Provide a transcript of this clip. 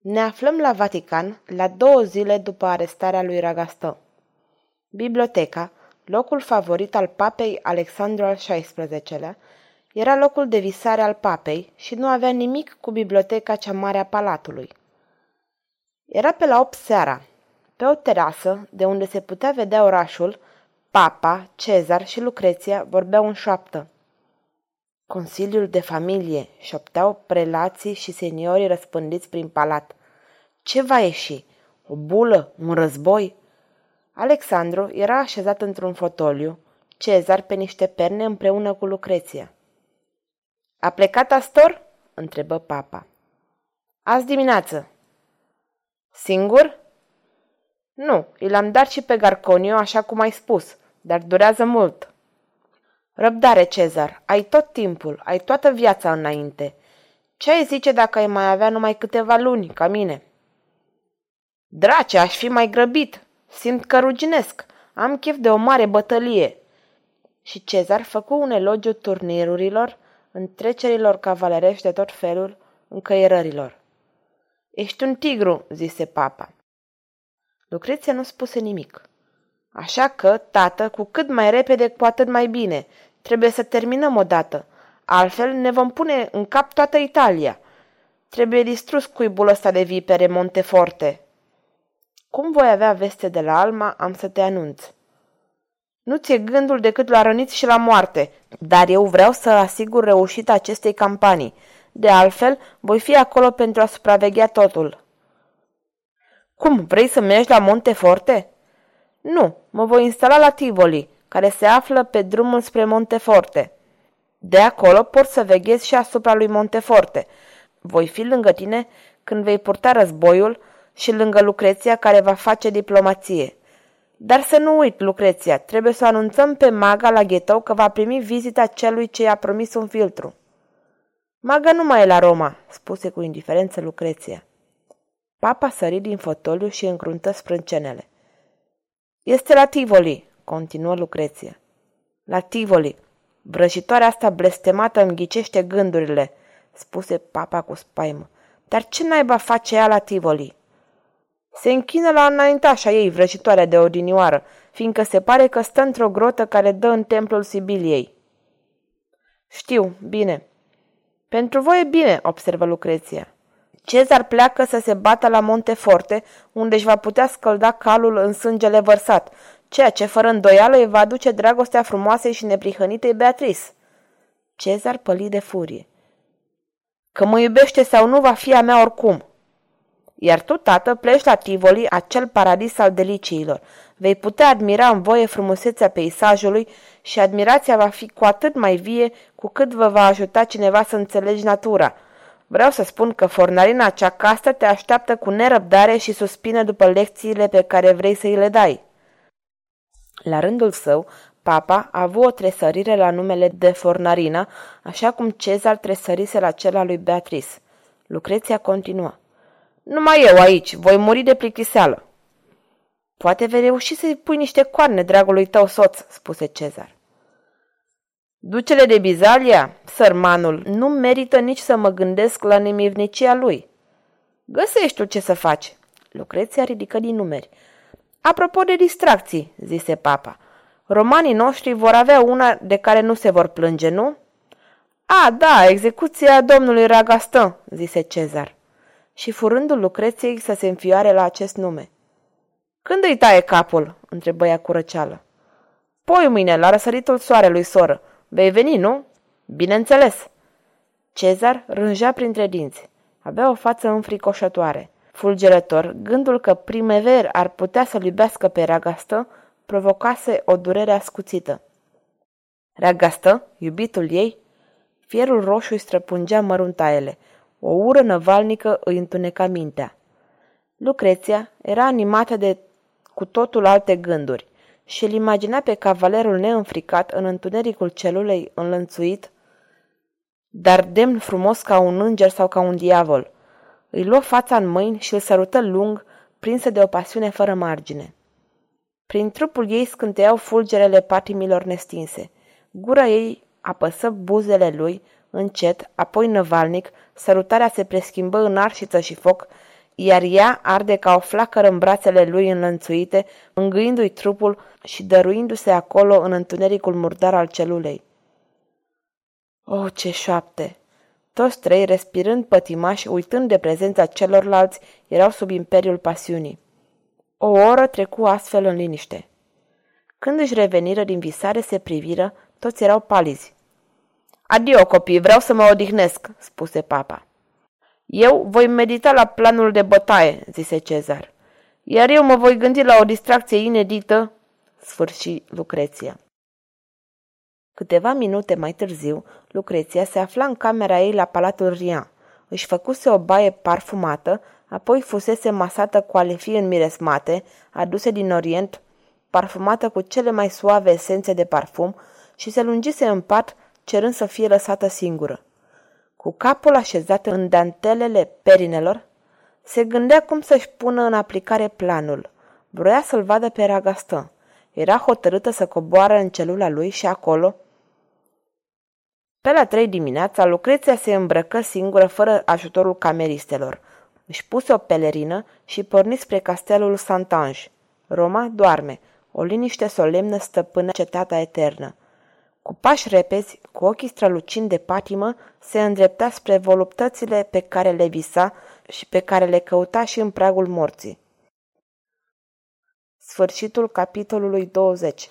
ne aflăm la Vatican la două zile după arestarea lui Ragastă. Biblioteca, locul favorit al papei Alexandru al XVI-lea, era locul de visare al papei și nu avea nimic cu biblioteca cea mare a palatului. Era pe la 8 seara. Pe o terasă, de unde se putea vedea orașul, papa, Cezar și Lucreția vorbeau în șoaptă. Consiliul de familie, șopteau prelații și seniorii răspândiți prin palat. Ce va ieși? O bulă? Un război? Alexandru era așezat într-un fotoliu, Cezar pe niște perne împreună cu Lucreția. A plecat Astor? întrebă papa. Azi dimineață. Singur? Nu, i l-am dat și pe Garconio, așa cum ai spus, dar durează mult. Răbdare, Cezar, ai tot timpul, ai toată viața înainte. Ce ai zice dacă ai mai avea numai câteva luni, ca mine? Drace, aș fi mai grăbit. Simt că ruginesc. Am chef de o mare bătălie. Și Cezar făcu un elogiu turnirurilor, întrecerilor cavalerești de tot felul, încăierărilor. Ești un tigru, zise papa. Lucreția nu spuse nimic. Așa că, tată, cu cât mai repede, cu atât mai bine. Trebuie să terminăm odată. Altfel ne vom pune în cap toată Italia. Trebuie distrus cuibul ăsta de vipere Monteforte. Cum voi avea veste de la Alma, am să te anunț. Nu ți-e gândul decât la răniți și la moarte, dar eu vreau să asigur reușita acestei campanii. De altfel, voi fi acolo pentru a supraveghea totul. Cum, vrei să mergi la Monteforte? Nu, mă voi instala la Tivoli, care se află pe drumul spre Monteforte. De acolo pot să veghez și asupra lui Monteforte. Voi fi lângă tine când vei purta războiul și lângă Lucreția care va face diplomație. Dar să nu uit, Lucreția, trebuie să anunțăm pe Maga la ghetou că va primi vizita celui ce i-a promis un filtru. Maga nu mai e la Roma, spuse cu indiferență Lucreția. Papa sări din fotoliu și încruntă sprâncenele. Este la Tivoli, continuă Lucreția. La Tivoli. Vrăjitoarea asta blestemată îmi ghicește gândurile, spuse papa cu spaimă. Dar ce naiba face ea la Tivoli? Se închină la înaintașa ei, vrăjitoarea de odinioară, fiindcă se pare că stă într-o grotă care dă în templul Sibiliei. Știu, bine. Pentru voi e bine, observă Lucreția. Cezar pleacă să se bată la Monteforte, unde își va putea scălda calul în sângele vărsat, ceea ce fără îndoială îi va aduce dragostea frumoasei și neprihănitei Beatrice. Cezar păli de furie. Că mă iubește sau nu va fi a mea oricum. Iar tu, tată, pleci la Tivoli, acel paradis al deliciilor. Vei putea admira în voie frumusețea peisajului și admirația va fi cu atât mai vie cu cât vă va ajuta cineva să înțelegi natura. Vreau să spun că fornarina cea castă te așteaptă cu nerăbdare și suspină după lecțiile pe care vrei să îi le dai. La rândul său, papa a avut o tresărire la numele de Fornarina, așa cum Cezar tresărise la cel al lui Beatrice. Lucreția continuă. Numai eu aici, voi muri de plictiseală. Poate vei reuși să-i pui niște coarne dragului tău soț, spuse Cezar. Ducele de Bizalia, sărmanul, nu merită nici să mă gândesc la nemivnicia lui. Găsești tu ce să faci. Lucreția ridică din numeri. Apropo de distracții, zise papa, romanii noștri vor avea una de care nu se vor plânge, nu? A, da, execuția domnului Ragastă, zise Cezar și furândul Lucreției să se înfioare la acest nume. Când îi taie capul?" întrebă ea cu răceală. Poi mâine, la răsăritul soarelui, soră. Vei veni, nu?" Bineînțeles." Cezar rângea printre dinți. Avea o față înfricoșătoare. Fulgerător, gândul că primever ar putea să-l iubească pe Ragastă provocase o durere ascuțită. Ragastă, iubitul ei? Fierul roșu îi străpungea măruntaiele. O ură năvalnică îi întuneca mintea. Lucreția era animată de cu totul alte gânduri și îl imagina pe cavalerul neînfricat în întunericul celulei înlănțuit, dar demn frumos ca un înger sau ca un diavol. Îi luă fața în mâini și îl sărută lung, prinsă de o pasiune fără margine. Prin trupul ei scânteiau fulgerele patimilor nestinse. Gura ei apăsă buzele lui, încet, apoi năvalnic, sărutarea se preschimbă în arșiță și foc, iar ea arde ca o flacără în brațele lui înlănțuite, îngâindu-i trupul și dăruindu-se acolo în întunericul murdar al celulei. Oh, ce șoapte! Toți trei, respirând pătimași, uitând de prezența celorlalți, erau sub imperiul pasiunii. O oră trecu astfel în liniște. Când își reveniră din visare, se priviră, toți erau palizi. Adio, copii, vreau să mă odihnesc, spuse papa. Eu voi medita la planul de bătaie, zise Cezar. Iar eu mă voi gândi la o distracție inedită, sfârși Lucreția. Câteva minute mai târziu, Lucreția se afla în camera ei la Palatul Rian. Își făcuse o baie parfumată, apoi fusese masată cu alefii înmiresmate, aduse din Orient, parfumată cu cele mai suave esențe de parfum și se lungise în pat, cerând să fie lăsată singură. Cu capul așezat în dantelele perinelor, se gândea cum să-și pună în aplicare planul. Vroia să-l vadă pe Ragastă. Era hotărâtă să coboară în celula lui și acolo, pe la trei dimineața, Lucreția se îmbrăcă singură fără ajutorul cameristelor. Își puse o pelerină și porni spre castelul Santange. Roma doarme. O liniște solemnă stăpână cetatea eternă. Cu pași repezi, cu ochii strălucind de patimă, se îndrepta spre voluptățile pe care le visa și pe care le căuta și în pragul morții. Sfârșitul capitolului 20